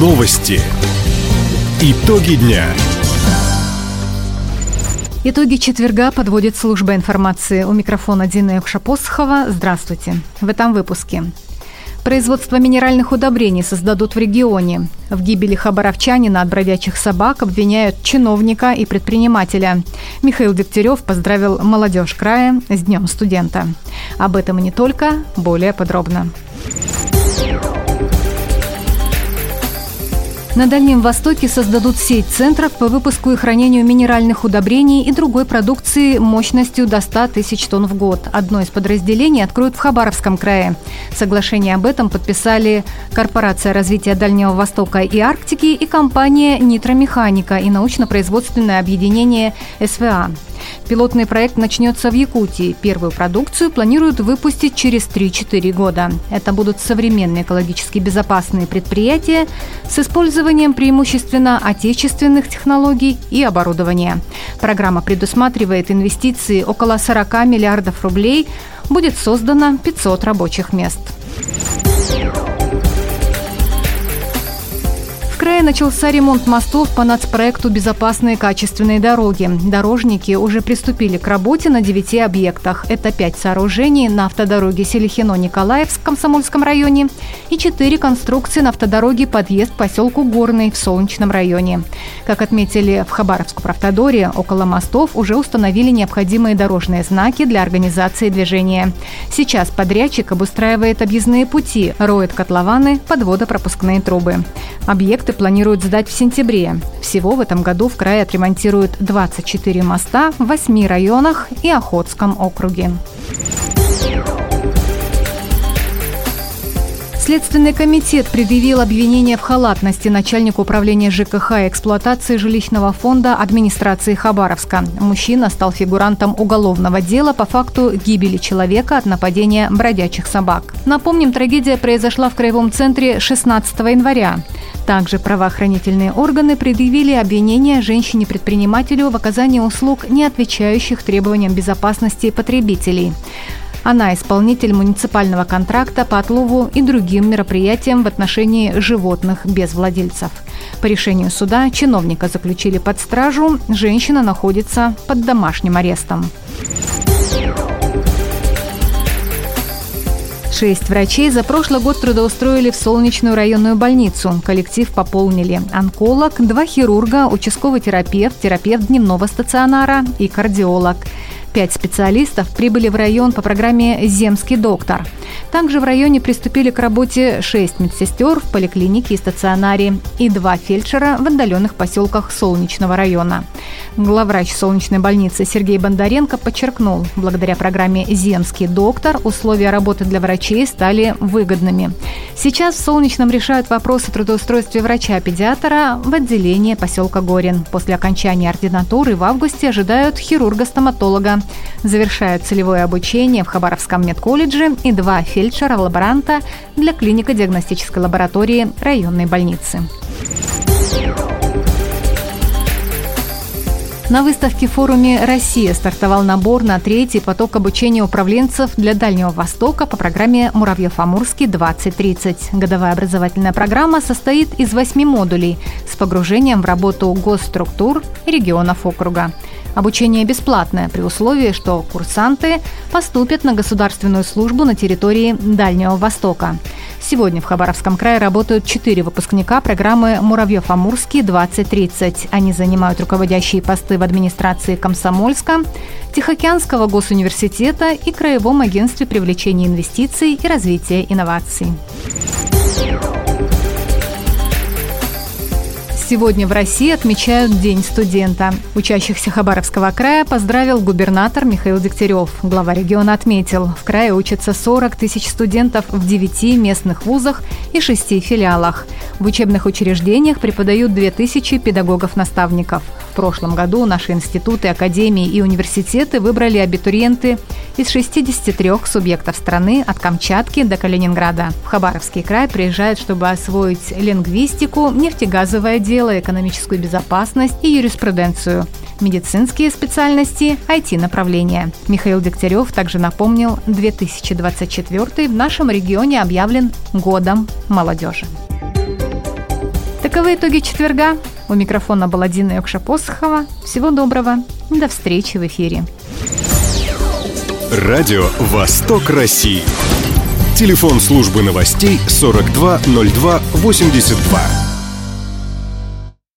Новости. Итоги дня. Итоги четверга подводит служба информации. У микрофона Дина Якшапосхова. Здравствуйте. В этом выпуске. Производство минеральных удобрений создадут в регионе. В гибели хабаровчанина от бродячих собак обвиняют чиновника и предпринимателя. Михаил Дегтярев поздравил молодежь края с Днем студента. Об этом и не только, более подробно. На Дальнем Востоке создадут сеть центров по выпуску и хранению минеральных удобрений и другой продукции мощностью до 100 тысяч тонн в год. Одно из подразделений откроют в Хабаровском крае. Соглашение об этом подписали Корпорация развития Дальнего Востока и Арктики и компания «Нитромеханика» и научно-производственное объединение «СВА». Пилотный проект начнется в Якутии. Первую продукцию планируют выпустить через 3-4 года. Это будут современные экологически безопасные предприятия с использованием преимущественно отечественных технологий и оборудования. Программа предусматривает инвестиции около 40 миллиардов рублей. Будет создано 500 рабочих мест крае начался ремонт мостов по нацпроекту «Безопасные качественные дороги». Дорожники уже приступили к работе на девяти объектах. Это пять сооружений на автодороге Селихино-Николаевск в Комсомольском районе и четыре конструкции на автодороге подъезд к поселку Горный в Солнечном районе. Как отметили в Хабаровском автодоре, около мостов уже установили необходимые дорожные знаки для организации движения. Сейчас подрядчик обустраивает объездные пути, роет котлованы, подводопропускные трубы. Объекты Проекты планируют сдать в сентябре. Всего в этом году в крае отремонтируют 24 моста в 8 районах и Охотском округе. Следственный комитет предъявил обвинение в халатности начальнику управления ЖКХ и эксплуатации жилищного фонда администрации Хабаровска. Мужчина стал фигурантом уголовного дела по факту гибели человека от нападения бродячих собак. Напомним, трагедия произошла в Краевом центре 16 января. Также правоохранительные органы предъявили обвинение женщине-предпринимателю в оказании услуг, не отвечающих требованиям безопасности потребителей. Она исполнитель муниципального контракта по отлову и другим мероприятиям в отношении животных без владельцев. По решению суда чиновника заключили под стражу, женщина находится под домашним арестом. Шесть врачей за прошлый год трудоустроили в Солнечную районную больницу. Коллектив пополнили онколог, два хирурга, участковый терапевт, терапевт дневного стационара и кардиолог. Пять специалистов прибыли в район по программе «Земский доктор». Также в районе приступили к работе шесть медсестер в поликлинике и стационаре и два фельдшера в отдаленных поселках Солнечного района. Главврач Солнечной больницы Сергей Бондаренко подчеркнул, благодаря программе «Земский доктор» условия работы для врачей стали выгодными. Сейчас в Солнечном решают вопросы трудоустройства врача-педиатра в отделение поселка Горин. После окончания ординатуры в августе ожидают хирурга-стоматолога Завершают целевое обучение в Хабаровском медколледже и два фельдшера-лаборанта для клинико-диагностической лаборатории районной больницы. На выставке форуме «Россия» стартовал набор на третий поток обучения управленцев для Дальнего Востока по программе «Муравьев-Амурский-2030». Годовая образовательная программа состоит из восьми модулей с погружением в работу госструктур регионов округа. Обучение бесплатное при условии, что курсанты поступят на государственную службу на территории Дальнего Востока. Сегодня в Хабаровском крае работают четыре выпускника программы «Муравьев-Амурский-2030». Они занимают руководящие посты в администрации Комсомольска, Тихоокеанского госуниверситета и Краевом агентстве привлечения инвестиций и развития инноваций. Сегодня в России отмечают День студента. Учащихся Хабаровского края поздравил губернатор Михаил Дегтярев. Глава региона отметил, в крае учатся 40 тысяч студентов в 9 местных вузах и 6 филиалах. В учебных учреждениях преподают 2000 педагогов-наставников. В прошлом году наши институты, академии и университеты выбрали абитуриенты из 63 субъектов страны от Камчатки до Калининграда. В Хабаровский край приезжают, чтобы освоить лингвистику, нефтегазовое дело, экономическую безопасность и юриспруденцию медицинские специальности, IT-направления. Михаил Дегтярев также напомнил, 2024 в нашем регионе объявлен годом молодежи. Итоговые итоги четверга. У микрофона была Дина Йокша-Посохова. Всего доброго. До встречи в эфире. Радио «Восток России». Телефон службы новостей 420282.